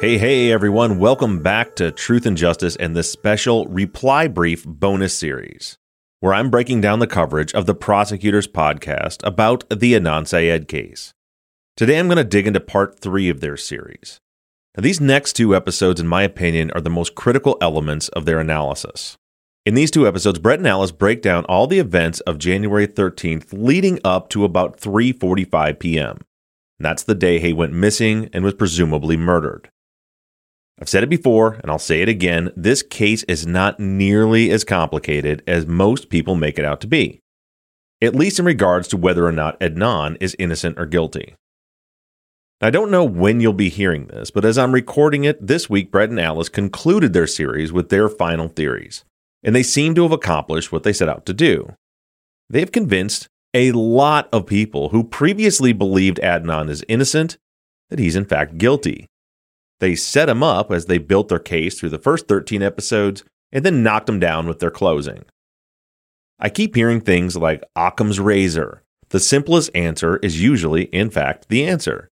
Hey, hey, everyone. Welcome back to Truth and Justice and this special reply brief bonus series, where I'm breaking down the coverage of the prosecutor's podcast about the Adnan Syed case. Today, I'm going to dig into part three of their series. Now, these next two episodes, in my opinion, are the most critical elements of their analysis. In these two episodes, Brett and Alice break down all the events of January 13th leading up to about 3:45 p.m. And that's the day Hae went missing and was presumably murdered. I've said it before, and I'll say it again this case is not nearly as complicated as most people make it out to be, at least in regards to whether or not Adnan is innocent or guilty. I don't know when you'll be hearing this, but as I'm recording it this week, Brett and Alice concluded their series with their final theories, and they seem to have accomplished what they set out to do. They have convinced a lot of people who previously believed Adnan is innocent that he's in fact guilty. They set him up as they built their case through the first 13 episodes and then knocked him down with their closing. I keep hearing things like Occam's razor. The simplest answer is usually, in fact, the answer.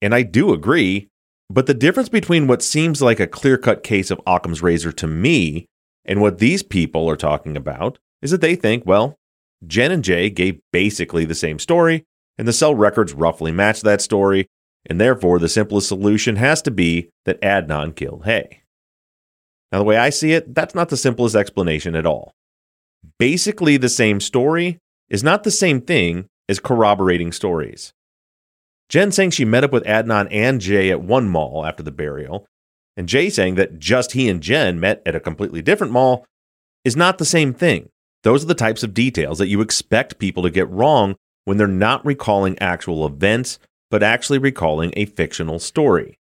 And I do agree, but the difference between what seems like a clear cut case of Occam's razor to me and what these people are talking about is that they think, well, Jen and Jay gave basically the same story, and the cell records roughly match that story, and therefore the simplest solution has to be that Adnan killed Hae. Now, the way I see it, that's not the simplest explanation at all. Basically, the same story is not the same thing as corroborating stories. Jen saying she met up with Adnan and Jay at one mall after the burial, and Jay saying that just he and Jen met at a completely different mall is not the same thing. Those are the types of details that you expect people to get wrong when they're not recalling actual events, but actually recalling a fictional story.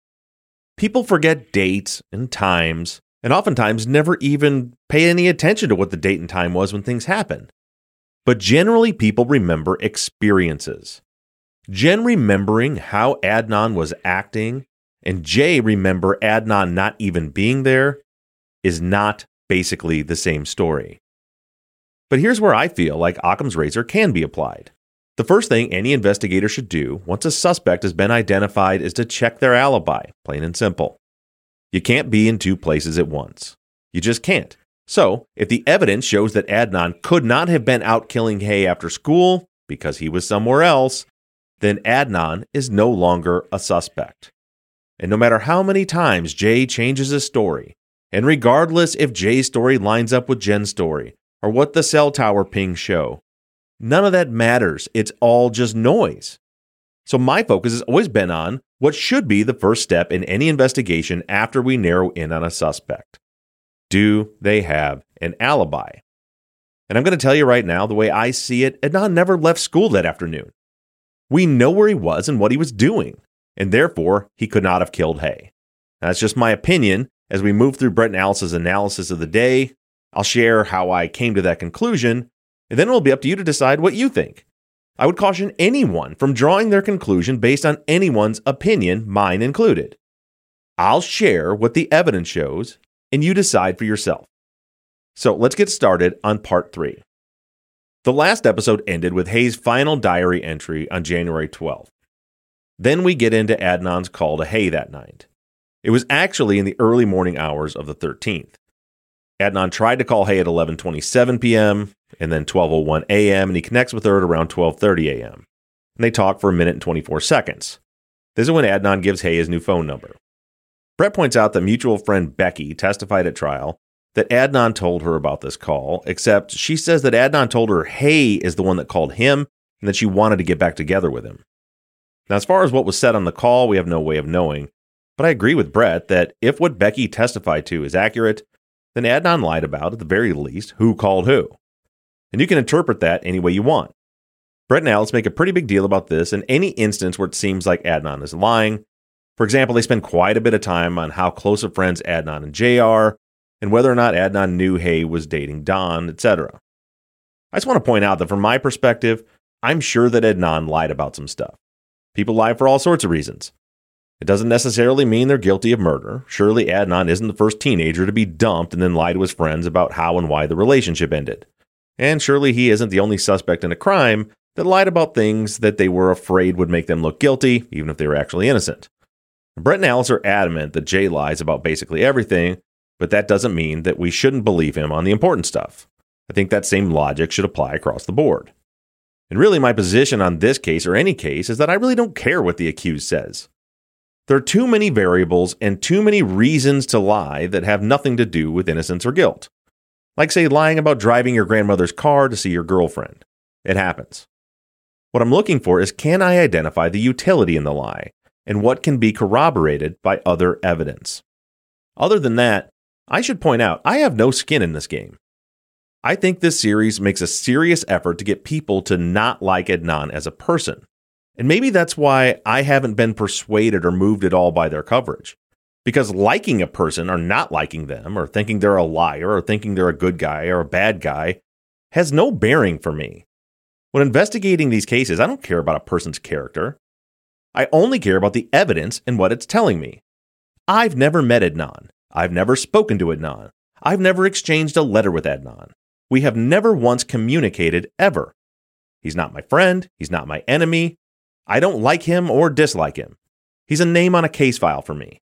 People forget dates and times, and oftentimes never even pay any attention to what the date and time was when things happen. But generally, people remember experiences. Jen remembering how Adnan was acting and Jay remember Adnan not even being there is not basically the same story. But here's where I feel like Occam's razor can be applied. The first thing any investigator should do once a suspect has been identified is to check their alibi, plain and simple. You can't be in two places at once. You just can't. So, if the evidence shows that Adnan could not have been out killing Hae after school because he was somewhere else, then Adnan is no longer a suspect. And no matter how many times Jay changes his story, and regardless if Jay's story lines up with Jen's story, or what the cell tower pings show, none of that matters. It's all just noise. So my focus has always been on what should be the first step in any investigation after we narrow in on a suspect. Do they have an alibi? And I'm going to tell you right now, the way I see it, Adnan never left school that afternoon. We know where he was and what he was doing, and therefore he could not have killed Hae. That's just my opinion. As we move through Brett and Alice's analysis of the day, I'll share how I came to that conclusion, and then it will be up to you to decide what you think. I would caution anyone from drawing their conclusion based on anyone's opinion, mine included. I'll share what the evidence shows, and you decide for yourself. So let's get started on part three. The last episode ended with Hae's final diary entry on January 12th. Then we get into Adnan's call to Hae that night. It was actually in the early morning hours of the 13th. Adnan tried to call Hae at 11:27 p.m. and then 12:01 a.m. and he connects with her at around 12:30 a.m. And they talk for a minute and 24 seconds. This is when Adnan gives Hae his new phone number. Brett points out that mutual friend Becky testified at trial that Adnan told her about this call, except she says that Adnan told her Hae is the one that called him and that she wanted to get back together with him. Now, as far as what was said on the call, we have no way of knowing, but I agree with Brett that if what Becky testified to is accurate, then Adnan lied about, at the very least, who called who. And you can interpret that any way you want. Brett and Alice make a pretty big deal about this in any instance where it seems like Adnan is lying, for example, they spend quite a bit of time on how close of friends Adnan and Jay are, and whether or not Adnan knew Hae was dating Don, etc. I just want to point out that from my perspective, I'm sure that Adnan lied about some stuff. People lie for all sorts of reasons. It doesn't necessarily mean they're guilty of murder. Surely Adnan isn't the first teenager to be dumped and then lie to his friends about how and why the relationship ended. And surely he isn't the only suspect in a crime that lied about things that they were afraid would make them look guilty, even if they were actually innocent. Brett and Alice are adamant that Jay lies about basically everything, but that doesn't mean that we shouldn't believe him on the important stuff. I think that same logic should apply across the board. And really, my position on this case or any case is that I really don't care what the accused says. There are too many variables and too many reasons to lie that have nothing to do with innocence or guilt. Like, say, lying about driving your grandmother's car to see your girlfriend. It happens. What I'm looking for is can I identify the utility in the lie? and what can be corroborated by other evidence. Other than that, I should point out I have no skin in this game. I think this series makes a serious effort to get people to not like Adnan as a person. And maybe that's why I haven't been persuaded or moved at all by their coverage. Because liking a person or not liking them, or thinking they're a liar, or thinking they're a good guy or a bad guy, has no bearing for me. When investigating these cases, I don't care about a person's character. I only care about the evidence and what it's telling me. I've never met Adnan. I've never spoken to Adnan. I've never exchanged a letter with Adnan. We have never once communicated ever. He's not my friend. He's not my enemy. I don't like him or dislike him. He's a name on a case file for me.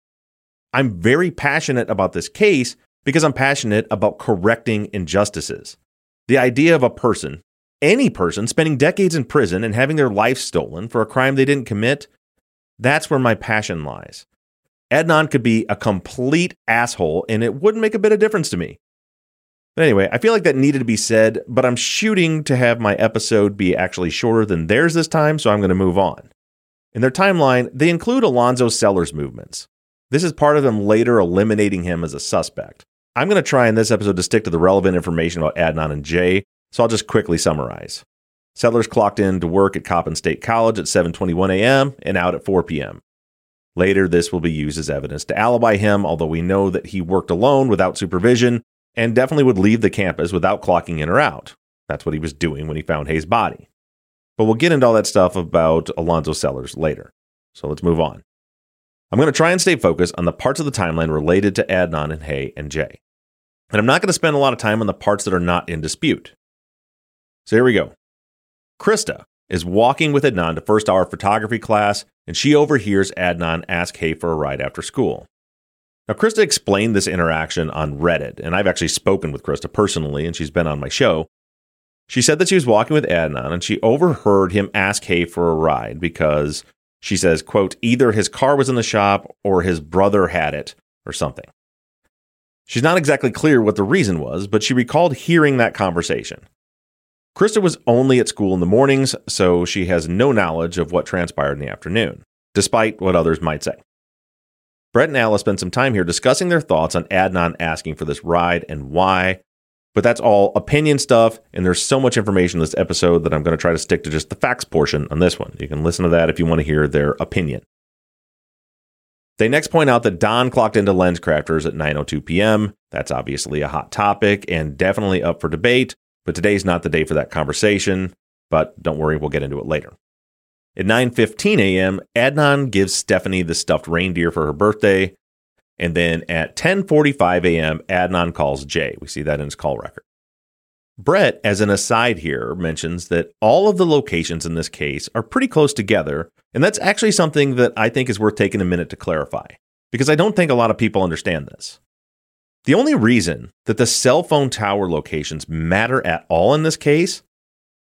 I'm very passionate about this case because I'm passionate about correcting injustices. The idea of a person, any person, spending decades in prison and having their life stolen for a crime they didn't commit that's where my passion lies. Adnan could be a complete asshole and it wouldn't make a bit of difference to me. But anyway, I feel like that needed to be said, but I'm shooting to have my episode be actually shorter than theirs this time, so I'm going to move on. In their timeline, they include Alonzo Sellers' movements. This is part of them later eliminating him as a suspect. I'm going to try in this episode to stick to the relevant information about Adnan and Jay, so I'll just quickly summarize. Sellers clocked in to work at Coppin State College at 7:21 a.m. and out at 4 p.m. Later, this will be used as evidence to alibi him, although we know that he worked alone without supervision and definitely would leave the campus without clocking in or out. That's what he was doing when he found Hae's body. But we'll get into all that stuff about Alonzo Sellers later. So let's move on. I'm going to try and stay focused on the parts of the timeline related to Adnan and Hae and Jay. And I'm not going to spend a lot of time on the parts that are not in dispute. So here we go. Krista is walking with Adnan to first hour photography class, and she overhears Adnan ask Hae for a ride after school. Now, Krista explained this interaction on Reddit, and I've actually spoken with Krista personally, and she's been on my show. She said that she was walking with Adnan, and she overheard him ask Hae for a ride because she says, quote, either his car was in the shop or his brother had it or something. She's not exactly clear what the reason was, but she recalled hearing that conversation. Krista was only at school in the mornings, so she has no knowledge of what transpired in the afternoon, despite what others might say. Brett and Alice spent some time here discussing their thoughts on Adnan asking for this ride and why, but that's all opinion stuff, and there's so much information in this episode that I'm going to try to stick to just the facts portion on this one. You can listen to that if you want to hear their opinion. They next point out that Don clocked into LensCrafters at 9:02 p.m. That's obviously a hot topic and definitely up for debate. But today's not the day for that conversation, but don't worry, we'll get into it later. At 9:15 a.m., Adnan gives Stephanie the stuffed reindeer for her birthday, and then at 10:45 a.m., Adnan calls Jay. We see that in his call record. Brett, as an aside here, mentions that all of the locations in this case are pretty close together, and that's actually something that I think is worth taking a minute to clarify. because I don't think a lot of people understand this. The only reason that the cell phone tower locations matter at all in this case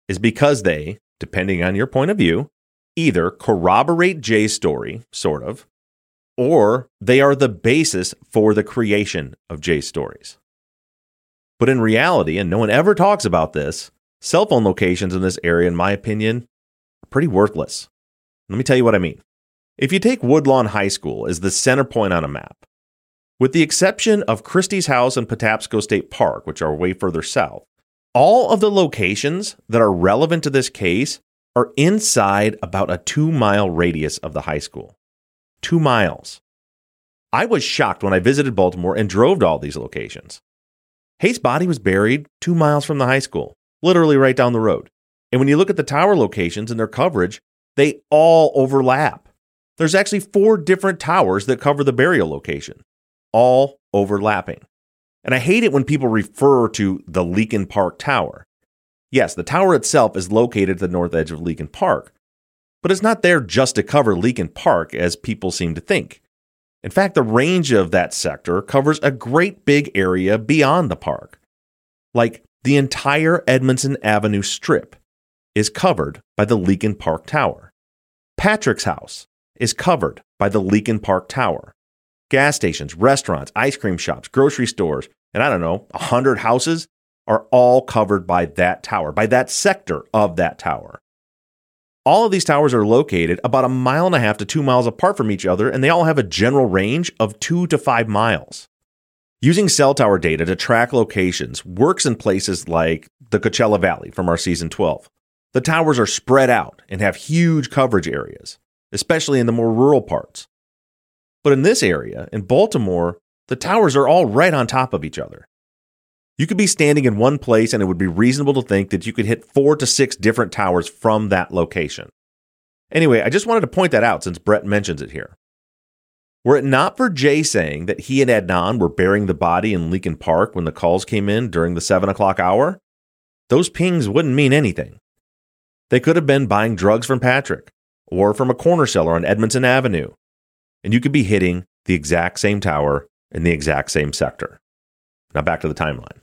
is because they, depending on your point of view, either corroborate Jay's story, sort of, or they are the basis for the creation of Jay's stories. But in reality, and no one ever talks about this, cell phone locations in this area, in my opinion, are pretty worthless. Let me tell you what I mean. If you take Woodlawn High School as the center point on a map, with the exception of Kristi's House and Patapsco State Park, which are way further south, all of the locations that are relevant to this case are inside about a two mile radius of the high school. Two miles. I was shocked when I visited Baltimore and drove to all these locations. Hae's body was buried two miles from the high school, literally right down the road. And when you look at the tower locations and their coverage, they all overlap. There's actually four different towers that cover the burial location, all overlapping. And I hate it when people refer to the Leakin Park Tower. Yes, the tower itself is located at the north edge of Leakin Park, but it's not there just to cover Leakin Park as people seem to think. In fact, the range of that sector covers a great big area beyond the park. Like the entire Edmondson Avenue strip is covered by the Leakin Park Tower. Patrick's house is covered by the Leakin Park Tower. Gas stations, restaurants, ice cream shops, grocery stores, and I don't know, 100 houses are all covered by that tower, by that sector of that tower. All of these towers are located about a mile and a half to two miles apart from each other, and they all have a general range of two to five miles. Using cell tower data to track locations works in places like the Coachella Valley from our season 12. The towers are spread out and have huge coverage areas, especially in the more rural parts. But in this area, in Baltimore, the towers are all right on top of each other. You could be standing in one place and it would be reasonable to think that you could hit four to six different towers from that location. Anyway, I just wanted to point that out since Brett mentions it here. Were it not for Jay saying that he and Adnan were burying the body in Leakin Park when the calls came in during the 7 o'clock hour, those pings wouldn't mean anything. They could have been buying drugs from Patrick or from a corner seller on Edmondson Avenue, and you could be hitting the exact same tower in the exact same sector. Now back to the timeline.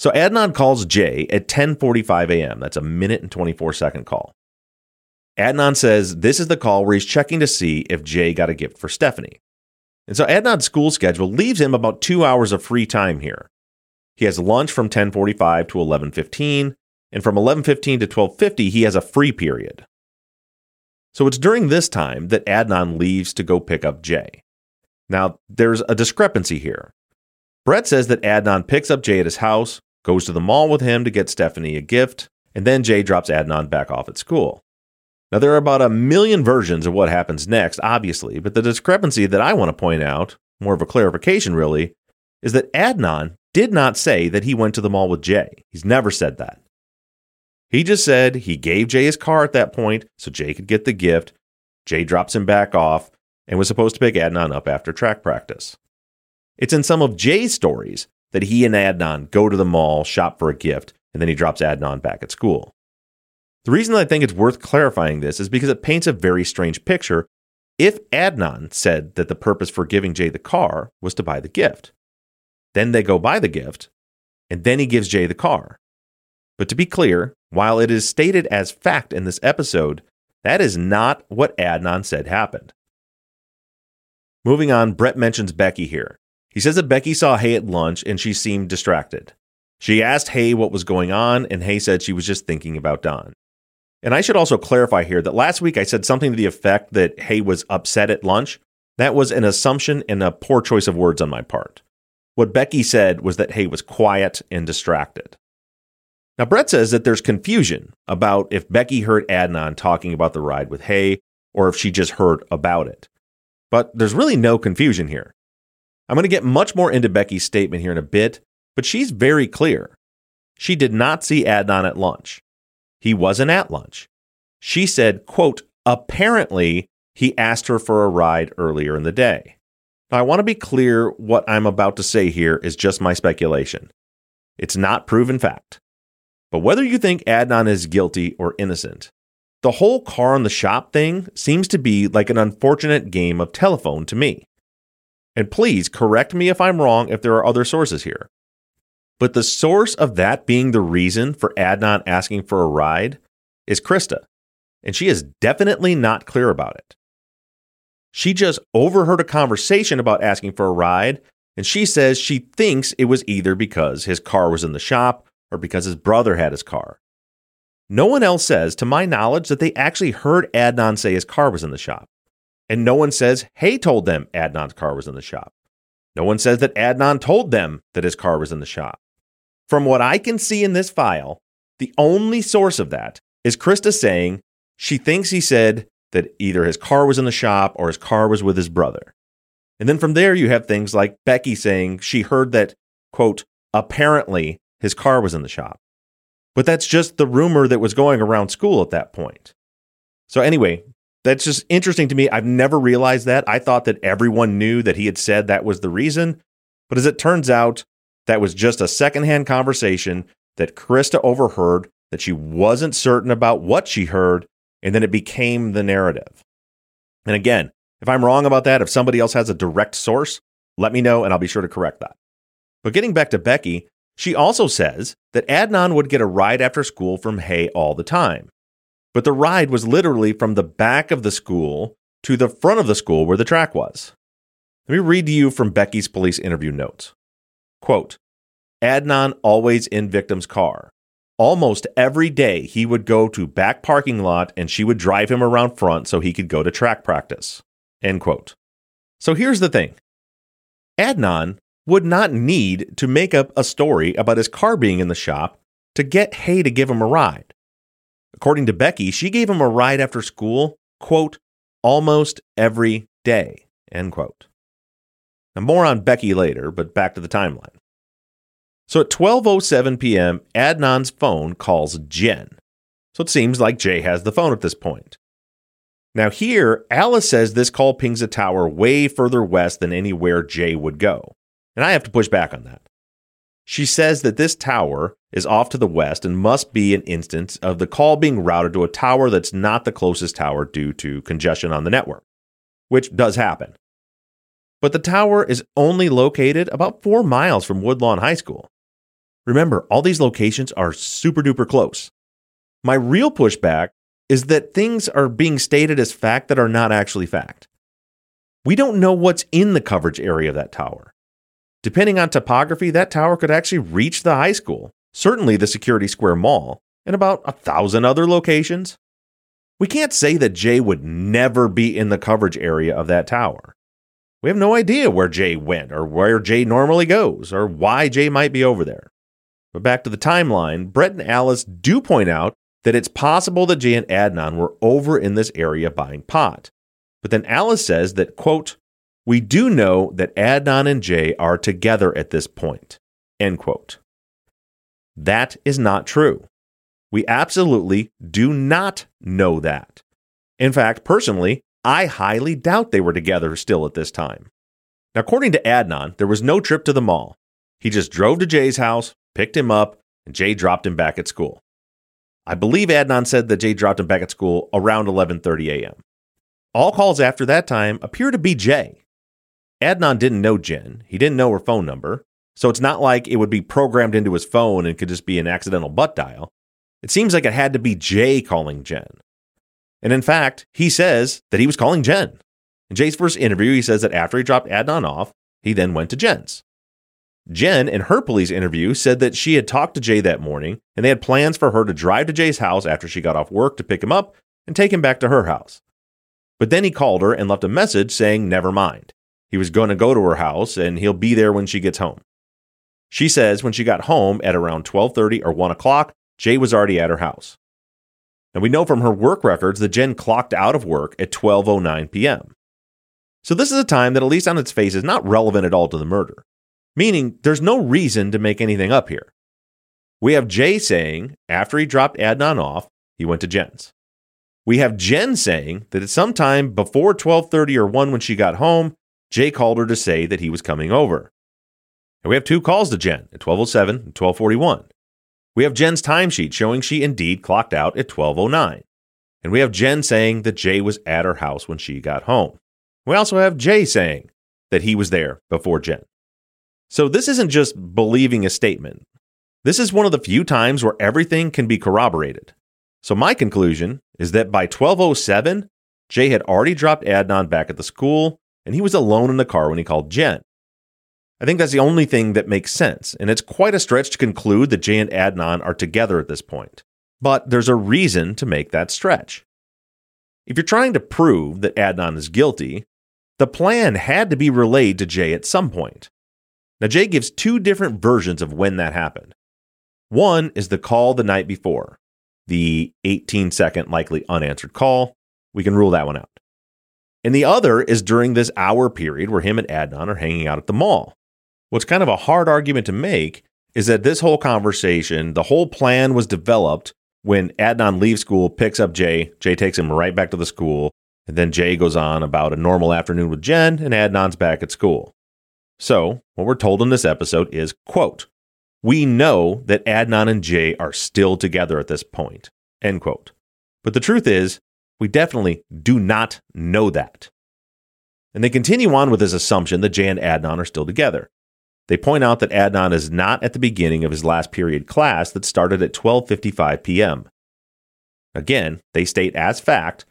So Adnan calls Jay at 10:45 a.m. That's a minute and 24 second call. Adnan says this is the call where he's checking to see if Jay got a gift for Stephanie. And so Adnan's school schedule leaves him about 2 hours of free time here. He has lunch from 10:45 to 11:15, and from 11:15 to 12:50 he has a free period. So it's during this time that Adnan leaves to go pick up Jay. Now, there's a discrepancy here. Brett says that Adnan picks up Jay at his house, goes to the mall with him to get Stephanie a gift, and then Jay drops Adnan back off at school. Now, there are about a million versions of what happens next, obviously, but the discrepancy that I want to point out, more of a clarification really, is that Adnan did not say that he went to the mall with Jay. He's never said that. He just said he gave Jay his car at that point so Jay could get the gift. Jay drops him back off and was supposed to pick Adnan up after track practice. It's in some of Jay's stories that he and Adnan go to the mall, shop for a gift, and then he drops Adnan back at school. The reason I think it's worth clarifying this is because it paints a very strange picture if Adnan said that the purpose for giving Jay the car was to buy the gift. Then they go buy the gift, and then he gives Jay the car. But to be clear, while it is stated as fact in this episode, that is not what Adnan said happened. Moving on, Brett mentions Becky here. He says that Becky saw Hae at lunch and she seemed distracted. She asked Hae what was going on, and Hae said she was just thinking about Don. And I should also clarify here that last week I said something to the effect that Hae was upset at lunch. That was an assumption and a poor choice of words on my part. What Becky said was that Hae was quiet and distracted. Now, Brett says that there's confusion about if Becky heard Adnan talking about the ride with Hae or if she just heard about it. But there's really no confusion here. I'm going to get much more into Becky's statement here in a bit, but she's very clear. She did not see Adnan at lunch. He wasn't at lunch. She said, quote, apparently he asked her for a ride earlier in the day. Now, I want to be clear what I'm about to say here is just my speculation. It's not proven fact. But whether you think Adnan is guilty or innocent, the whole car in the shop thing seems to be like an unfortunate game of telephone to me. And please correct me if I'm wrong if there are other sources here. But the source of that being the reason for Adnan asking for a ride is Krista, and she is definitely not clear about it. She just overheard a conversation about asking for a ride, and she says she thinks it was either because his car was in the shop or because his brother had his car. No one else says, to my knowledge, that they actually heard Adnan say his car was in the shop. And no one says Hae told them Adnan's car was in the shop. No one says that Adnan told them that his car was in the shop. From what I can see in this file, the only source of that is Krista saying she thinks he said that either his car was in the shop or his car was with his brother. And then from there, you have things like Becky saying she heard that, quote, apparently his car was in the shop. But that's just the rumor that was going around school at that point. So, anyway, that's just interesting to me. I've never realized that. I thought that everyone knew that he had said that was the reason. But as it turns out, that was just a secondhand conversation that Krista overheard, that she wasn't certain about what she heard, and then it became the narrative. And again, if I'm wrong about that, if somebody else has a direct source, let me know and I'll be sure to correct that. But getting back to Becky, she also says that Adnan would get a ride after school from Hae all the time. But the ride was literally from the back of the school to the front of the school where the track was. Let me read to you from Becky's police interview notes. Quote Adnan always in victim's car. Almost every day, he would go to back parking lot and she would drive him around front so he could go to track practice. End quote. So here's the thing Adnan would not need to make up a story about his car being in the shop to get Hae to give him a ride. According to Becky, she gave him a ride after school, quote, almost every day, end quote. Now, more on Becky later, but back to the timeline. So at 12:07 p.m., Adnan's phone calls Jen. So it seems like Jay has the phone at this point. Now here, Alice says this call pings a tower way further west than anywhere Jay would go. And I have to push back on that. She says that this tower is off to the west and must be an instance of the call being routed to a tower that's not the closest tower due to congestion on the network, which does happen. But the tower is only located about four miles from Woodlawn High School. Remember, all these locations are super duper close. My real pushback is that things are being stated as fact that are not actually fact. We don't know what's in the coverage area of that tower. Depending on topography, that tower could actually reach the high school, certainly the Security Square Mall, and about a thousand other locations. We can't say that Jay would never be in the coverage area of that tower. We have no idea where Jay went, or where Jay normally goes, or why Jay might be over there. But back to the timeline, Brett and Alice do point out that it's possible that Jay and Adnan were over in this area buying pot. But then Alice says that, quote, we do know that Adnan and Jay are together at this point, end quote. That is not true. We absolutely do not know that. In fact, personally, I highly doubt they were together still at this time. Now, according to Adnan, there was no trip to the mall. He just drove to Jay's house, picked him up, and Jay dropped him back at school. I believe Adnan said that Jay dropped him back at school around 11:30 a.m. All calls after that time appear to be Jay. Adnan didn't know Jen. He didn't know her phone number, so it's not like it would be programmed into his phone and could just be an accidental butt dial. It seems like it had to be Jay calling Jen. And in fact, he says that he was calling Jen. In Jay's first interview, he says that after he dropped Adnan off, he then went to Jen's. Jen, in her police interview, said that she had talked to Jay that morning and they had plans for her to drive to Jay's house after she got off work to pick him up and take him back to her house. But then he called her and left a message saying, never mind. He was going to go to her house and he'll be there when she gets home. She says when she got home at around 12:30 or 1 o'clock, Jay was already at her house. And we know from her work records that Jen clocked out of work at 12:09 p.m. So this is a time that at least on its face is not relevant at all to the murder meaning there's no reason to make anything up here. We have Jay saying after he dropped Adnan off, he went to Jen's. We have Jen saying that at some time before 12:30 or 1 when she got home, Jay called her to say that he was coming over. And we have two calls to Jen at 1207 and 1241. We have Jen's timesheet showing she indeed clocked out at 1209. And we have Jen saying that Jay was at her house when she got home. We also have Jay saying that he was there before Jen. So this isn't just believing a statement. This is one of the few times where everything can be corroborated. So my conclusion is that by 1207, Jay had already dropped Adnan back at the school and he was alone in the car when he called Jen. I think that's the only thing that makes sense, and it's quite a stretch to conclude that Jay and Adnan are together at this point. But there's a reason to make that stretch. If you're trying to prove that Adnan is guilty, the plan had to be relayed to Jay at some point. Now, Jay gives two different versions of when that happened. One is the call the night before, the 18 second likely unanswered call. We can rule that one out. And the other is during this hour period where him and Adnan are hanging out at the mall. What's kind of a hard argument to make is that this whole conversation, the whole plan was developed when Adnan leaves school, picks up Jay. Jay takes him right back to the school. And then Jay goes on about a normal afternoon with Jen, and Adnan's back at school. So, what we're told in this episode is, quote, we know that Adnan and Jay are still together at this point, end quote. But the truth is, we definitely do not know that. And they continue on with this assumption that Jay and Adnan are still together. They point out that Adnan is not at the beginning of his last period class that started at 12:55 p.m. Again, they state as fact,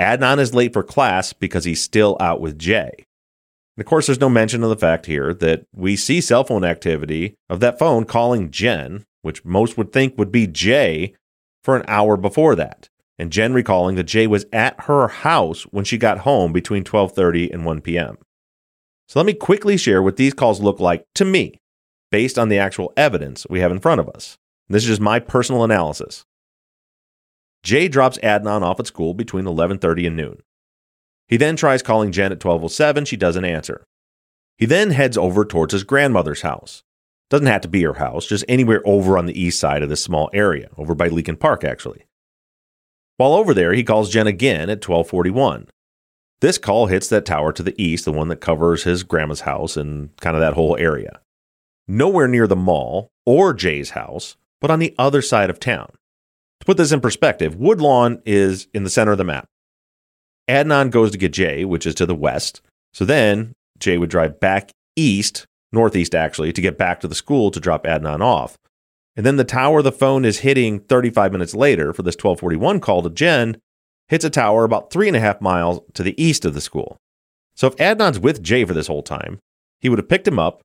Adnan is late for class because he's still out with Jay. And of course, there's no mention of the fact here that we see cell phone activity of that phone calling Jen, which most would think would be Jay, for an hour before that. And Jen recalling that Jay was at her house when she got home between 12:30 and 1 p.m. So let me quickly share what these calls look like to me based on the actual evidence we have in front of us. This is just my personal analysis. Jay drops Adnan off at school between 11:30 and noon. He then tries calling Jen at 12:07, she doesn't answer. He then heads over towards his grandmother's house. Doesn't have to be her house, just anywhere over on the east side of this small area, over by Leakin Park actually. While over there, he calls Jen again at 12:41. This call hits that tower to the east, the one that covers his grandma's house and kind of that whole area. Nowhere near the mall or Jay's house, but on the other side of town. To put this in perspective, Woodlawn is in the center of the map. Adnan goes to get Jay, which is to the west. So then Jay would drive back east, northeast actually, to get back to the school to drop Adnan off. And then the tower the phone is hitting 35 minutes later for this 1241 call to Jen hits a tower about three and a half miles to the east of the school. So if Adnan's with Jay for this whole time, he would have picked him up,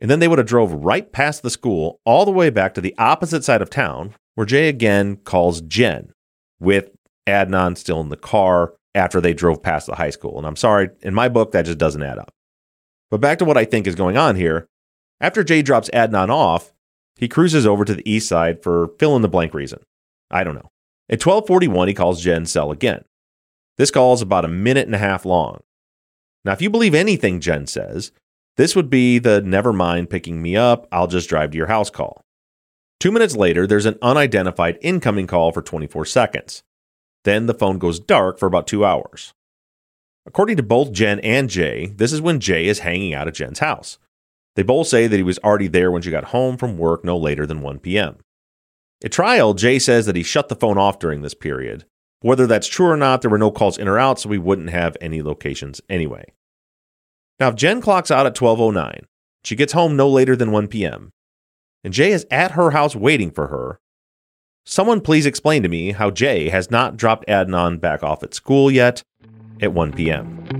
and then they would have drove right past the school all the way back to the opposite side of town, where Jay again calls Jen, with Adnan still in the car after they drove past the high school. And I'm sorry, in my book, that just doesn't add up. But back to what I think is going on here. After Jay drops Adnan off, he cruises over to the east side for fill in the blank reason. I don't know. At 1241, he calls Jen's cell again. This call is about a minute and a half long. Now, if you believe anything Jen says, this would be the never mind picking me up, I'll just drive to your house call. Two minutes later, there's an unidentified incoming call for 24 seconds. Then the phone goes dark for about two hours. According to both Jen and Jay, this is when Jay is hanging out at Jen's house. They both say that he was already there when she got home from work no later than 1 p.m. At trial, Jay says that he shut the phone off during this period. Whether that's true or not, there were no calls in or out, so we wouldn't have any locations anyway. Now, if Jen clocks out at 12:09, she gets home no later than 1 p.m., and Jay is at her house waiting for her. Someone please explain to me how Jay has not dropped Adnan back off at school yet at 1 p.m.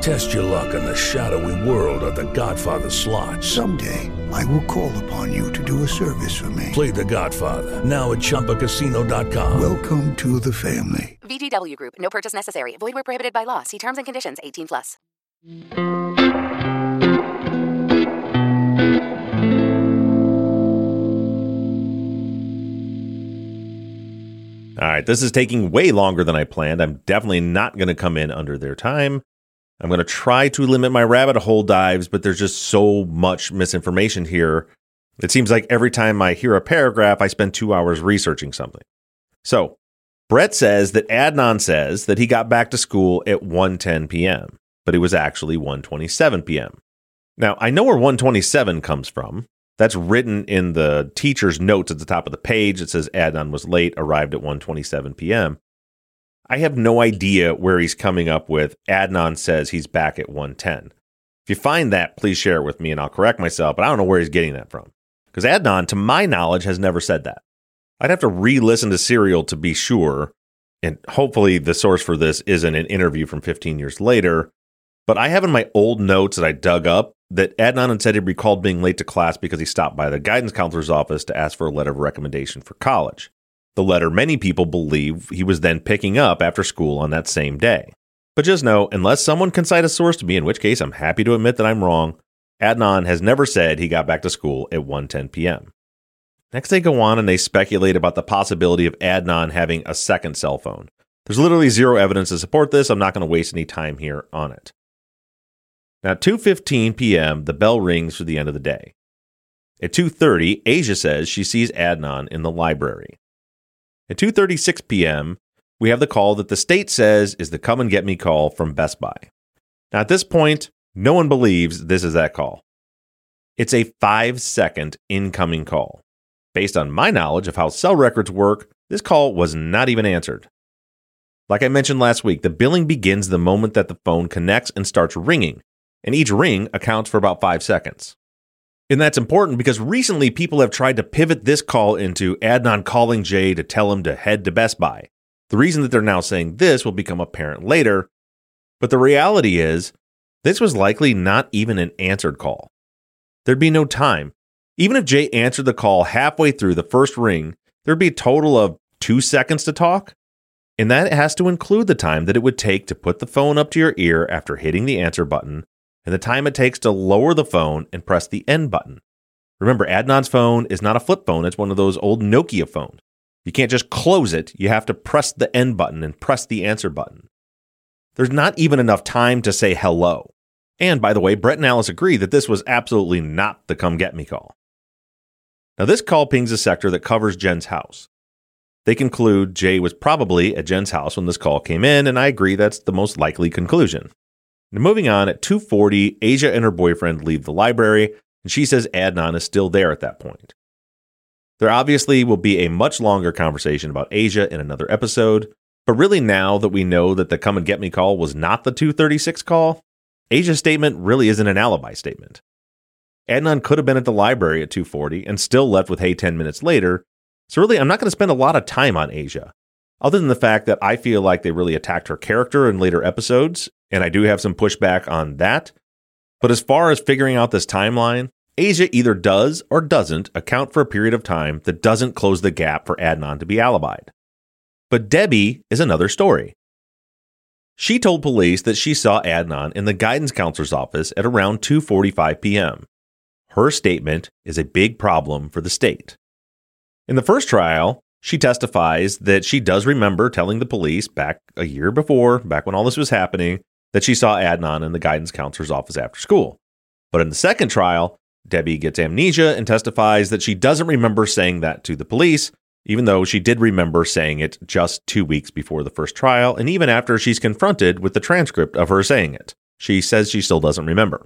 Test your luck in the shadowy world of The Godfather slot. Someday, I will call upon you to do a service for me. Play the Godfather, now at ChumbaCasino.com. Welcome to the family. VGW Group, no purchase necessary. Void where prohibited by law. See terms and conditions 18 plus. All right, this is taking way longer than I planned. I'm definitely not going to come in under their time. I'm going to try to limit my rabbit hole dives, but there's just so much misinformation here. It seems like every time I hear a paragraph, I spend two hours researching something. So, Brett says that Adnan says that he got back to school at 1:10 p.m., but it was actually 1:27 p.m. Now, I know where 127 comes from. That's written in the teacher's notes at the top of the page. It says Adnan was late, arrived at 1:27 p.m. I have no idea where he's coming up with Adnan says he's back at 110. If you find that, please share it with me and I'll correct myself, but I don't know where he's getting that from. Because Adnan, to my knowledge, has never said that. I'd have to re listen to Serial to be sure. And hopefully, the source for this isn't an interview from 15 years later. But I have in my old notes that I dug up that Adnan had said he recalled being late to class because he stopped by the guidance counselor's office to ask for a letter of recommendation for college. The letter many people believe he was then picking up after school on that same day. But just know, unless someone can cite a source to me, in which case I'm happy to admit that I'm wrong, Adnan has never said he got back to school at 1:10 p.m. Next, they go on and they speculate about the possibility of Adnan having a second cell phone. There's literally zero evidence to support this. I'm not going to waste any time here on it. Now, at 2:15 p.m., the bell rings for the end of the day. At 2:30, Asia says she sees Adnan in the library. At 2:36 p.m., we have the call that the state says is the come and get me call from Best Buy. Now, at this point, no one believes this is that call. It's a 5-second incoming call. Based on my knowledge of how cell records work, this call was not even answered. Like I mentioned last week, the billing begins the moment that the phone connects and starts ringing, and each ring accounts for about 5 seconds. And that's important because recently people have tried to pivot this call into Adnan calling Jay to tell him to head to Best Buy. The reason that they're now saying this will become apparent later, but the reality is this was likely not even an answered call. There'd be no time. Even if Jay answered the call halfway through the first ring, there'd be a total of two seconds to talk. And that has to include the time that it would take to put the phone up to your ear after hitting the answer button and the time it takes to lower the phone and press the end button. Remember, Adnan's phone is not a flip phone, it's one of those old Nokia phones. You can't just close it, you have to press the end button and press the answer button. There's not even enough time to say hello. And by the way, Brett and Alice agree that this was absolutely not the come get me call. Now, this call pings a sector that covers Jen's house. They conclude Jay was probably at Jen's house when this call came in, and I agree that's the most likely conclusion. Now, moving on, at 2:40, Asia and her boyfriend leave the library, and she says Adnan is still there at that point. There obviously will be a much longer conversation about Asia in another episode, but really now that we know that the come and get me call was not the 236 call, Asia's statement really isn't an alibi statement. Adnan could have been at the library at 2:40 and still left with Hae 10 minutes later. So really, I'm not going to spend a lot of time on Asia, other than the fact that I feel like they really attacked her character in later episodes, and I do have some pushback on that. But as far as figuring out this timeline, Asia either does or doesn't account for a period of time that doesn't close the gap for Adnan to be alibied. But Debbie is another story. She told police that she saw Adnan in the guidance counselor's office at around 2:45 p.m. Her statement is a big problem for the state. In the first trial, she testifies that she does remember telling the police back a year before, back when all this was happening, that she saw Adnan in the guidance counselor's office after school. But in the second trial, Debbie gets amnesia and testifies that she doesn't remember saying that to the police, even though she did remember saying it just two weeks before the first trial, and even after she's confronted with the transcript of her saying it. She says she still doesn't remember.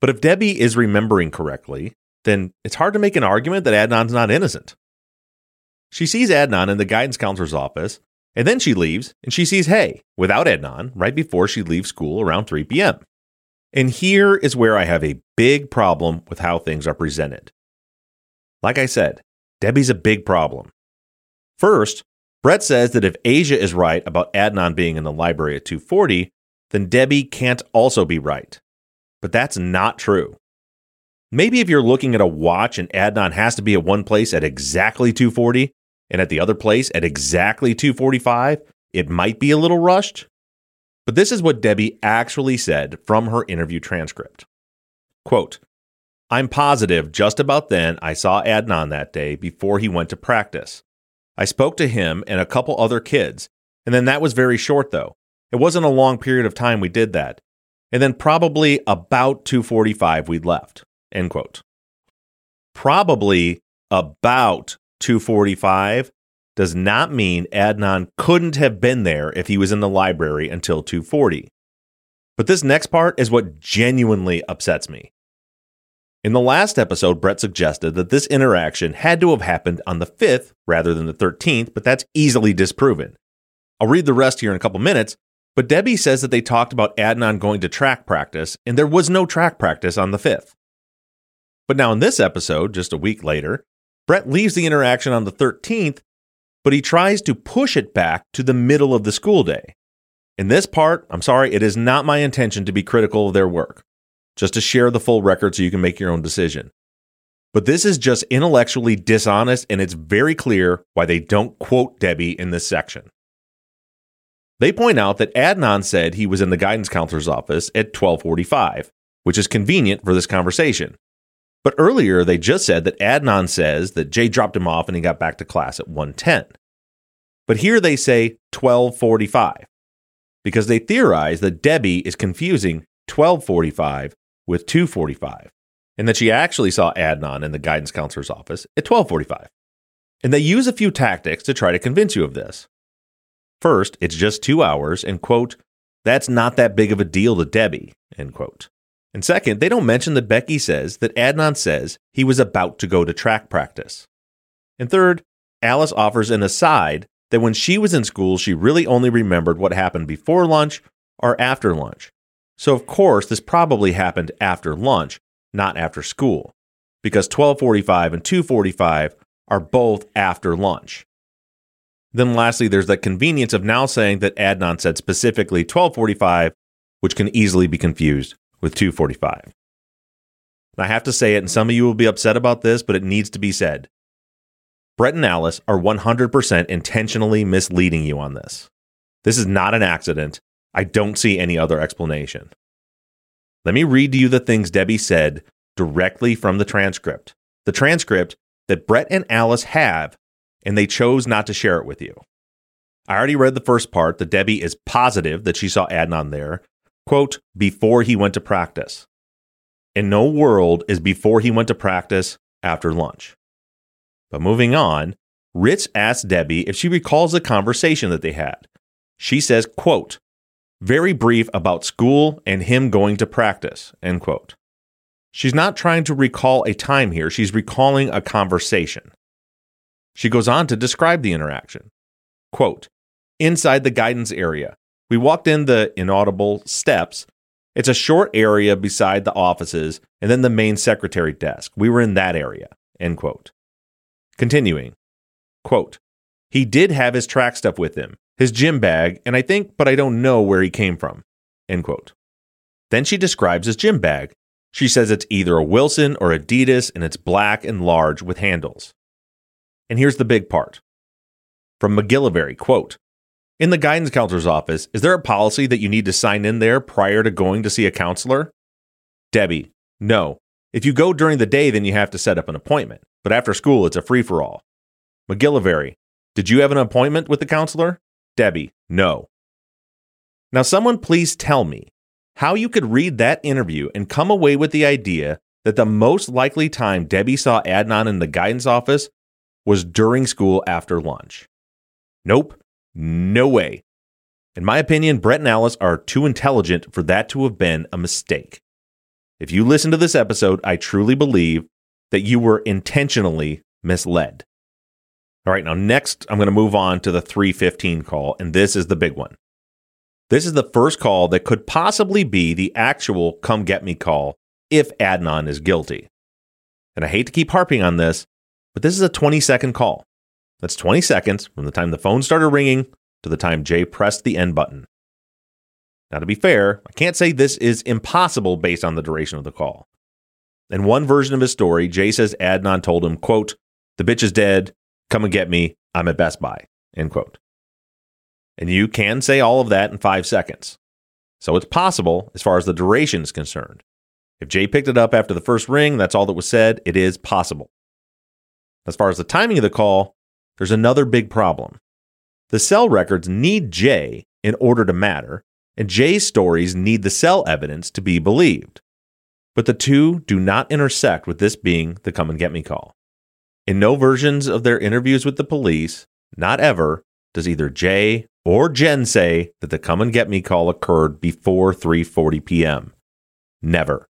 But if Debbie is remembering correctly, then it's hard to make an argument that Adnan's not innocent. She sees Adnan in the guidance counselor's office, and then she leaves and she sees Hae without Adnan right before she leaves school around 3 p.m. And here is where I have a big problem with how things are presented. Like I said, Debbie's a big problem. First, Brett says that if Asia is right about Adnan being in the library at 240, then Debbie can't also be right. But that's not true. maybe if you're looking at a watch and Adnan has to be at one place at exactly 240 and at the other place at exactly 245, it might be a little rushed. But this is what Debbie actually said from her interview transcript. Quote, I'm positive just about then I saw Adnan that day before he went to practice. I spoke to him and a couple other kids, and then that was very short though. It wasn't a long period of time we did that. And then probably about 245 we'd left. End quote. Probably about 245 does not mean Adnan couldn't have been there if he was in the library until 240. But this next part is what genuinely upsets me. In the last episode, Brett suggested that this interaction had to have happened on the 5th rather than the 13th, but that's easily disproven. I'll read the rest here in a couple minutes, but Debbie says that they talked about Adnan going to track practice, and there was no track practice on the 5th. But now in this episode, just a week later, Brett leaves the interaction on the 13th, but he tries to push it back to the middle of the school day. In this part, I'm sorry, it is not my intention to be critical of their work just to share the full record so you can make your own decision. But this is just intellectually dishonest, and it's very clear why they don't quote Debbie in this section. They point out that Adnan said he was in the guidance counselor's office at 1245, which is convenient for this conversation. But earlier they just said that Adnan says that Jay dropped him off and he got back to class at 110. But here they say 1245 because they theorize that Debbie is confusing 1245 with 245 and that she actually saw Adnan in the guidance counselor's office at 1245. And they use a few tactics to try to convince you of this. First, it's just two hours, and quote, that's not that big of a deal to Debbie, end quote. And second, they don't mention that Becky says that Adnan says he was about to go to track practice. And third, Alice offers an aside that when she was in school, she really only remembered what happened before lunch or after lunch. So of course, this probably happened after lunch, not after school, because 1245 and 245 are both after lunch. Then lastly, there's that convenience of now saying that Adnan said specifically 1245, which can easily be confused with 245. I have to say it, and some of you will be upset about this, but it needs to be said. Brett and Alice are 100% intentionally misleading you on this. This is not an accident. I don't see any other explanation. Let me read to you the things Debbie said directly from the transcript. The transcript that Brett and Alice have, and they chose not to share it with you. I already read the first part that Debbie is positive that she saw Adnan there, quote, before he went to practice. In no world is before he went to practice after lunch. But moving on, Ritz asks Debbie if she recalls the conversation that they had. She says, quote, very brief about school and him going to practice, end quote. She's not trying to recall a time here, she's recalling a conversation. She goes on to describe the interaction. Quote, inside the guidance area, we walked in the inaudible steps. It's a short area beside the offices and then the main secretary desk. We were in that area, end quote. Continuing, quote, he did have his track stuff with him his gym bag, and I think, but I don't know where he came from. End quote. Then she describes his gym bag. She says it's either a Wilson or Adidas and it's black and large with handles. And here's the big part. From McGillivray, quote, in the guidance counselor's office, is there a policy that you need to sign in there prior to going to see a counselor? Debbie, no. If you go during the day, then you have to set up an appointment. But after school, it's a free for all. McGillivray, did you have an appointment with the counselor? Debbie, no. Now, someone please tell me how you could read that interview and come away with the idea that the most likely time Debbie saw Adnan in the guidance office was during school after lunch. Nope, no way. In my opinion, Brett and Alice are too intelligent for that to have been a mistake. If you listen to this episode, I truly believe that you were intentionally misled. All right, now next I'm going to move on to the 315 call, and this is the big one. This is the first call that could possibly be the actual come get me call if Adnan is guilty. And I hate to keep harping on this, but this is a 20 second call. That's 20 seconds from the time the phone started ringing to the time Jay pressed the end button. Now, to be fair, I can't say this is impossible based on the duration of the call. In one version of his story, Jay says Adnan told him, quote, the bitch is dead. Come and get me. I'm at Best Buy, end quote. And you can say all of that in five seconds. So it's possible as far as the duration is concerned. If Jay picked it up after the first ring, that's all that was said. It is possible. As far as the timing of the call, there's another big problem. The cell records need Jay in order to matter, and Jay's stories need the cell evidence to be believed. But the two do not intersect with this being the come and get me call. In no versions of their interviews with the police, not ever, does either Jay or Jen say that the come and get me call occurred before 3:40 p.m. Never.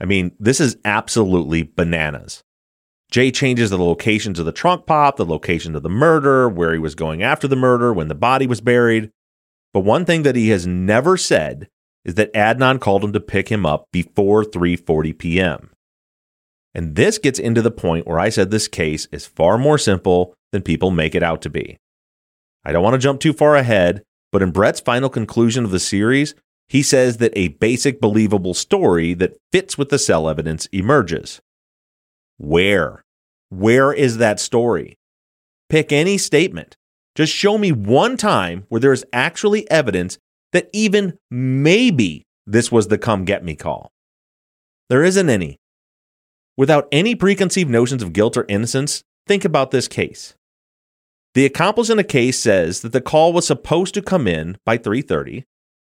I mean, this is absolutely bananas. Jay changes the locations of the trunk pop, the location of the murder, where he was going after the murder, when the body was buried. But one thing that he has never said is that Adnan called him to pick him up before 3:40 p.m. And this gets into the point where I said this case is far more simple than people make it out to be. I don't want to jump too far ahead, but in Brett's final conclusion of the series, he says that a basic believable story that fits with the cell evidence emerges. Where? Where is that story? Pick any statement. Just show me one time where there is actually evidence that even maybe this was the come get me call. There isn't any. Without any preconceived notions of guilt or innocence, think about this case. The accomplice in the case says that the call was supposed to come in by 3:30,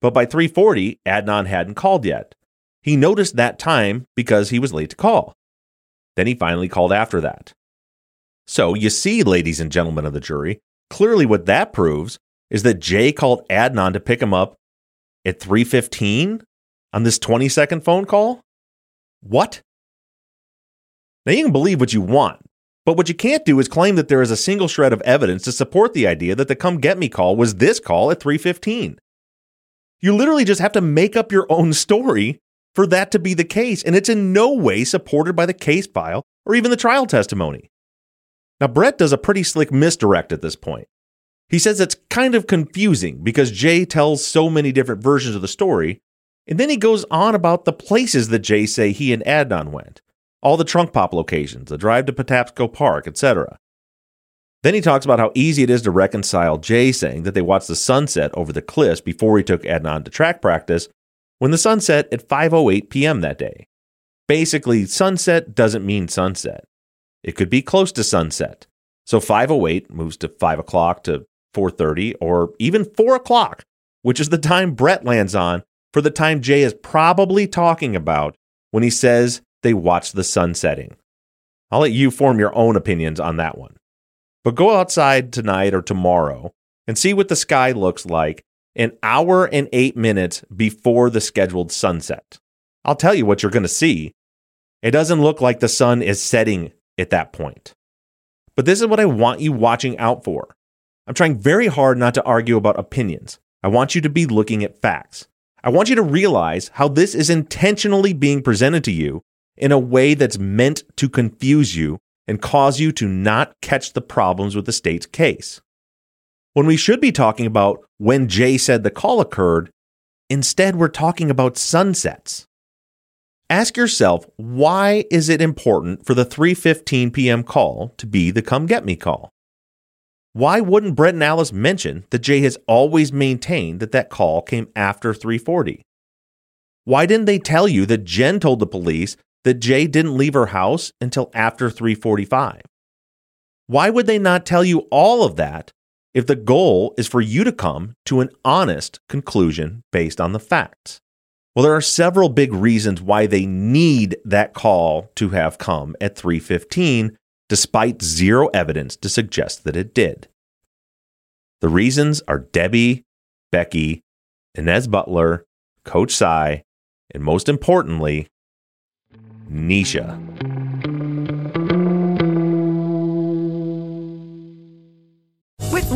but by 3:40 Adnan hadn't called yet. He noticed that time because he was late to call. Then he finally called after that. So, you see, ladies and gentlemen of the jury, clearly what that proves is that Jay called Adnan to pick him up at 3:15 on this 20-second phone call? What? Now you can believe what you want, but what you can't do is claim that there is a single shred of evidence to support the idea that the come get me call was this call at 3:15. You literally just have to make up your own story for that to be the case, and it's in no way supported by the case file or even the trial testimony. Now Brett does a pretty slick misdirect at this point. He says it's kind of confusing because Jay tells so many different versions of the story, and then he goes on about the places that Jay say he and Adnan went all the trunk pop locations, the drive to Patapsco Park, etc. Then he talks about how easy it is to reconcile Jay saying that they watched the sunset over the cliffs before he took Adnan to track practice when the sun set at 5:08 p.m. that day. Basically, sunset doesn't mean sunset. It could be close to sunset. So 5:08 moves to 5 o'clock to 4:30 or even 4 o'clock, which is the time Brett lands on for the time Jay is probably talking about when he says they watched the sun setting. I'll let you form your own opinions on that one. But go outside tonight or tomorrow and see what the sky looks like an hour and eight minutes before the scheduled sunset. I'll tell you what you're going to see. It doesn't look like the sun is setting at that point. But this is what I want you watching out for. I'm trying very hard not to argue about opinions. I want you to be looking at facts. I want you to realize how this is intentionally being presented to you in a way that's meant to confuse you and cause you to not catch the problems with the state's case. When we should be talking about when Jay said the call occurred, instead we're talking about sunsets. Ask yourself, why is it important for the 3:15 p.m. call to be the come get me call? Why wouldn't Brett and Alice mention that Jay has always maintained that that call came after 3:40? Why didn't they tell you that Jen told the police that Jay didn't leave her house until after 3:45. Why would they not tell you all of that if the goal is for you to come to an honest conclusion based on the facts? Well, there are several big reasons why they need that call to have come at 3:15 despite zero evidence to suggest that it did. The reasons are Debbie, Becky, Inez Butler, Coach Cy, and most importantly, Nisha.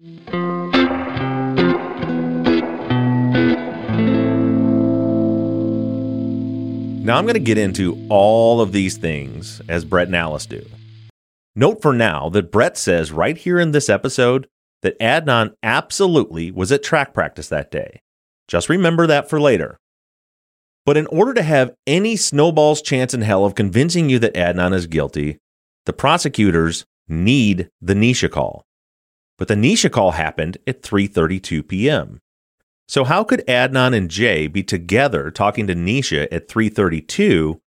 Now I'm going to get into all of these things as Brett and Alice do. Note for now that Brett says right here in this episode that Adnan absolutely was at track practice that day. Just remember that for later. But in order to have any snowball's chance in hell of convincing you that Adnan is guilty, the prosecutors need the Nisha call. But the Nisha call happened at 3:32 p.m. So how could Adnan and Jay be together talking to Nisha at 3:32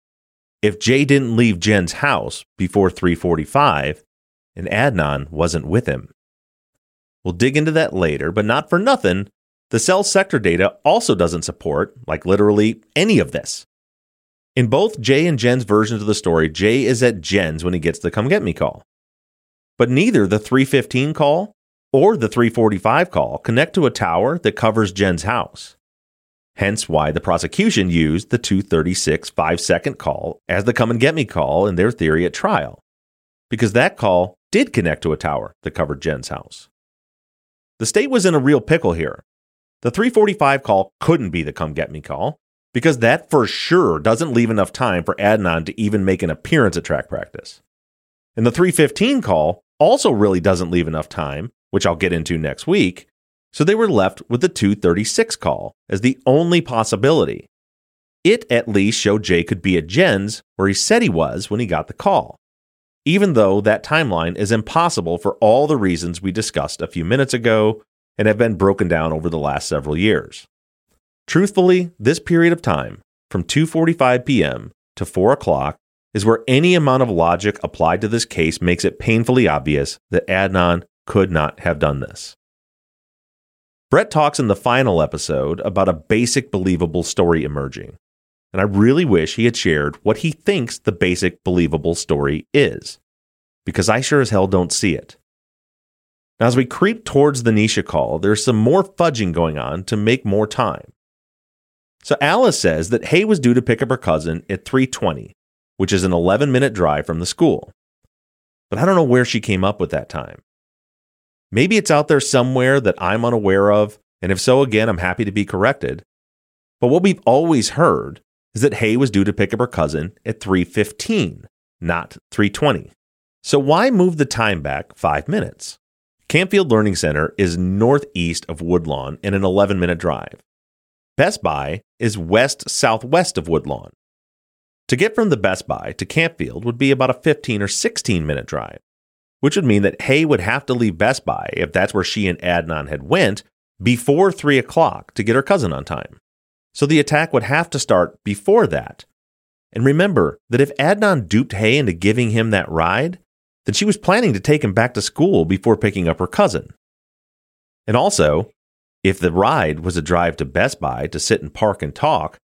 if Jay didn't leave Jen's house before 3:45 and Adnan wasn't with him? We'll dig into that later, but not for nothing. The cell sector data also doesn't support, like literally, any of this. In both Jay and Jen's versions of the story, Jay is at Jen's when he gets the come get me call. But neither the 315 call or the 345 call connect to a tower that covers Jen's house. Hence why the prosecution used the 236 5 second call as the come and get me call in their theory at trial, because that call did connect to a tower that covered Jen's house. The state was in a real pickle here. The 345 call couldn't be the come get me call, because that for sure doesn't leave enough time for Adnan to even make an appearance at track practice. And the 315 call also really doesn't leave enough time which I'll get into next week, so they were left with the 236 call as the only possibility. It at least showed Jay could be at Jen's where he said he was when he got the call, even though that timeline is impossible for all the reasons we discussed a few minutes ago and have been broken down over the last several years. Truthfully, this period of time, from 2:45 p.m. to 4 o'clock, is where any amount of logic applied to this case makes it painfully obvious that Adnan could not have done this. Brett talks in the final episode about a basic believable story emerging, and I really wish he had shared what he thinks the basic believable story is, because I sure as hell don't see it. Now, as we creep towards the Nisha call, there's some more fudging going on to make more time. So Alice says that Hae was due to pick up her cousin at 3:20, which is an 11-minute drive from the school. But I don't know where she came up with that time. Maybe it's out there somewhere that I'm unaware of, and if so, again, I'm happy to be corrected. But what we've always heard is that Hae was due to pick up her cousin at 3:15, not 3:20. So why move the time back 5 minutes? Campfield Learning Center is northeast of Woodlawn in an 11-minute drive. Best Buy is west southwest of Woodlawn. To get from the Best Buy to Campfield would be about a 15 or 16 minute drive which would mean that Hae would have to leave Best Buy if that's where she and Adnan had went before three o'clock to get her cousin on time. So the attack would have to start before that. And remember that if Adnan duped Hae into giving him that ride, then she was planning to take him back to school before picking up her cousin. And also, if the ride was a drive to Best Buy to sit and park and talk,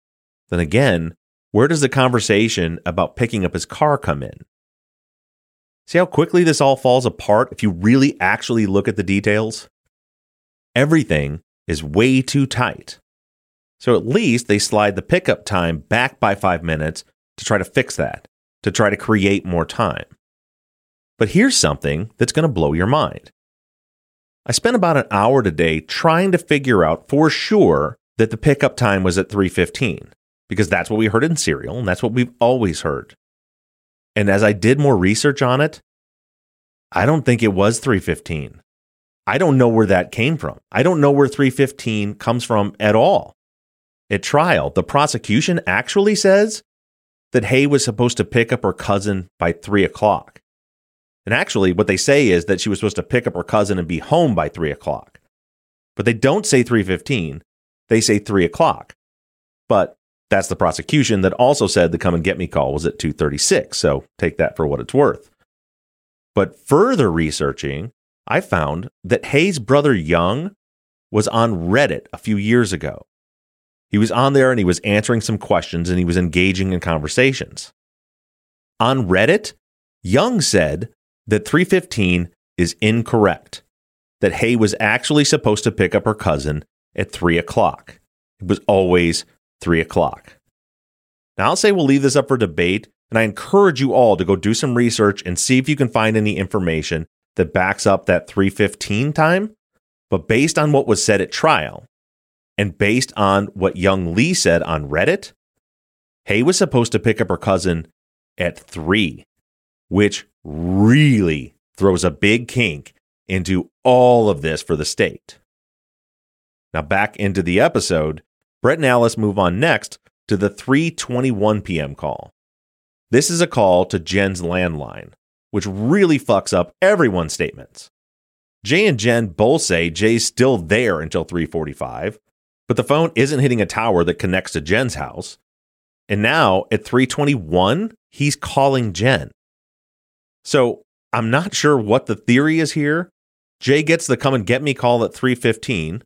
then again, where does the conversation about picking up his car come in? See how quickly this all falls apart if you really actually look at the details? Everything is way too tight. So at least they slide the pickup time back by five minutes to try to fix that, to try to create more time. But here's something that's going to blow your mind. I spent about an hour today trying to figure out for sure that the pickup time was at 3:15 because that's what we heard in serial and that's what we've always heard. And as I did more research on it, I don't think it was 315. I don't know where that came from. I don't know where 315 comes from at all. At trial, the prosecution actually says that Hae was supposed to pick up her cousin by three o'clock. And actually, what they say is that she was supposed to pick up her cousin and be home by three o'clock. But they don't say 315, they say three o'clock. But that's the prosecution that also said the come and get me call was at 236. So take that for what it's worth. But further researching, I found that Hae's brother Young was on Reddit a few years ago. He was on there and he was answering some questions and he was engaging in conversations. On Reddit, Young said that 315 is incorrect, that Hae was actually supposed to pick up her cousin at 3 o'clock. It was always 3 o'clock. Now, I'll say we'll leave this up for debate, and I encourage you all to go do some research and see if you can find any information that backs up that 315 time. But based on what was said at trial, and based on what young Lee said on Reddit, Hae was supposed to pick up her cousin at 3, which really throws a big kink into all of this for the state. Now back into the episode, Brett and Alice move on next to the 3:21 p.m. call. This is a call to Jen's landline, which really fucks up everyone's statements. Jay and Jen both say Jay's still there until 3:45, but the phone isn't hitting a tower that connects to Jen's house. And now at 3:21, he's calling Jen. So, I'm not sure what the theory is here. Jay gets the come and get me call at 3:15.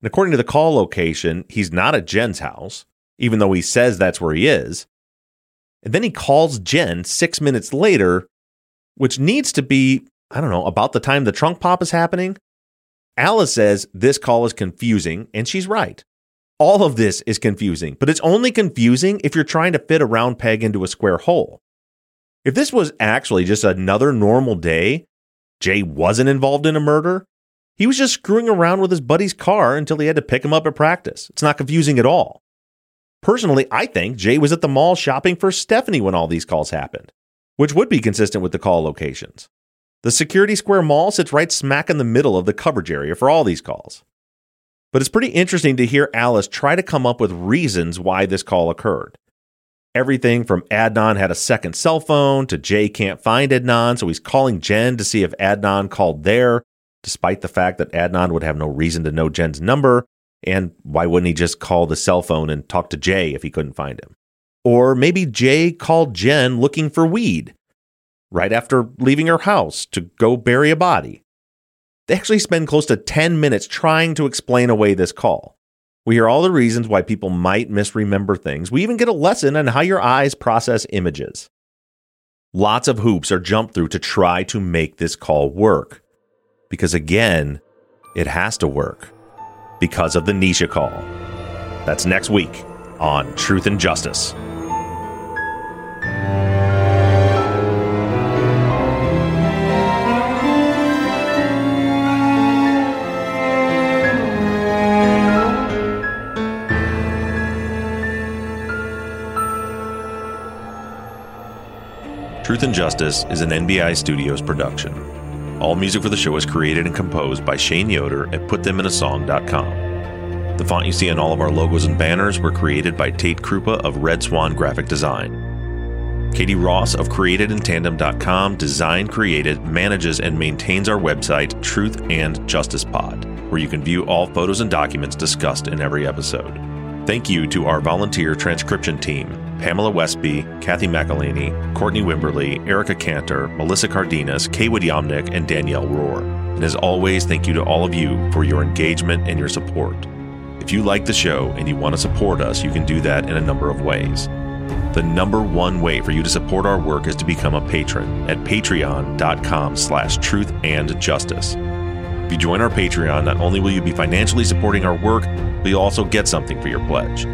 And according to the call location, he's not at Jen's house, even though he says that's where he is. And then he calls Jen 6 minutes later, which needs to be, I don't know, about the time the trunk pop is happening. Alice says this call is confusing, and she's right. All of this is confusing, but it's only confusing if you're trying to fit a round peg into a square hole. If this was actually just another normal day, Jay wasn't involved in a murder, he was just screwing around with his buddy's car until he had to pick him up at practice. It's not confusing at all. Personally, I think Jay was at the mall shopping for Stephanie when all these calls happened, which would be consistent with the call locations. The Security Square Mall sits right smack in the middle of the coverage area for all these calls. But it's pretty interesting to hear Alice try to come up with reasons why this call occurred. Everything from Adnan had a second cell phone to Jay can't find Adnan, so he's calling Jen to see if Adnan called there, despite the fact that Adnan would have no reason to know Jen's number. And why wouldn't he just call the cell phone and talk to Jay if he couldn't find him? Or maybe Jay called Jen looking for weed right after leaving her house to go bury a body. They actually spend close to 10 minutes trying to explain away this call. We hear all the reasons why people might misremember things. We even get a lesson on how your eyes process images. Lots of hoops are jumped through to try to make this call work. Because again, it has to work because of the Nisha call. That's next week on Truth and Justice. Truth and Justice is an NBI Studios production. All music for the show is created and composed by Shane Yoder at PutThemInASong.com. The font you see on all of our logos and banners were created by Tate Krupa of Red Swan Graphic Design. Katie Ross of CreatedInTandem.com designed, created, manages, and maintains our website, Truth and Justice Pod, where you can view all photos and documents discussed in every episode. Thank you to our volunteer transcription team Pamela Westby, Kathy McElhaney, Courtney Wimberly, Erica Cantor, Melissa Cardenas, Kaywood Yomnick, and Danielle Rohr. And as always, thank you to all of you for your engagement and your support. If you like the show and you want to support us, you can do that in a number of ways. The number one way for you to support our work is to become a patron at patreon.com slash truth and justice. If you join our Patreon, not only will you be financially supporting our work, but you'll also get something for your pledge.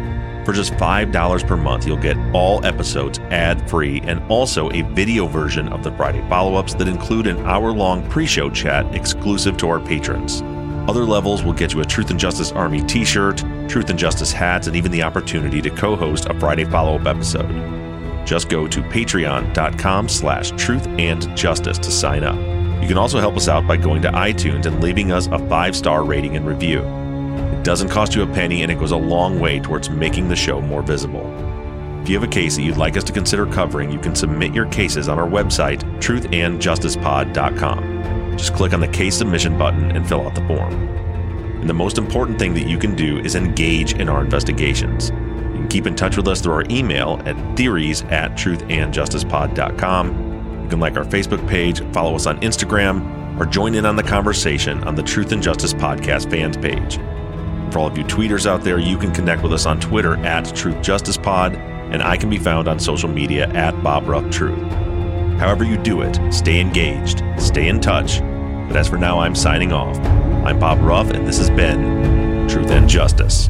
For just $5 per month, you'll get all episodes ad free and also a video version of the Friday follow ups that include an hour long pre show chat exclusive to our patrons. Other levels will get you a Truth and Justice Army t shirt, Truth and Justice hats, and even the opportunity to co host a Friday follow up episode. Just go to patreon.com slash truth and justice to sign up. You can also help us out by going to iTunes and leaving us a five star rating and review. It doesn't cost you a penny and it goes a long way towards making the show more visible. If you have a case that you'd like us to consider covering, you can submit your cases on our website, truthandjusticepod.com. Just click on the case submission button and fill out the form. And the most important thing that you can do is engage in our investigations. You can keep in touch with us through our email at theories at truthandjusticepod.com you can like our Facebook page, follow us on Instagram, or join in on the conversation on the Truth and Justice Podcast fans page. For all of you tweeters out there, you can connect with us on Twitter at Truth Justice Pod, and I can be found on social media at Bob Ruff Truth. However, you do it, stay engaged, stay in touch. But as for now, I'm signing off. I'm Bob Ruff, and this has been Truth and Justice.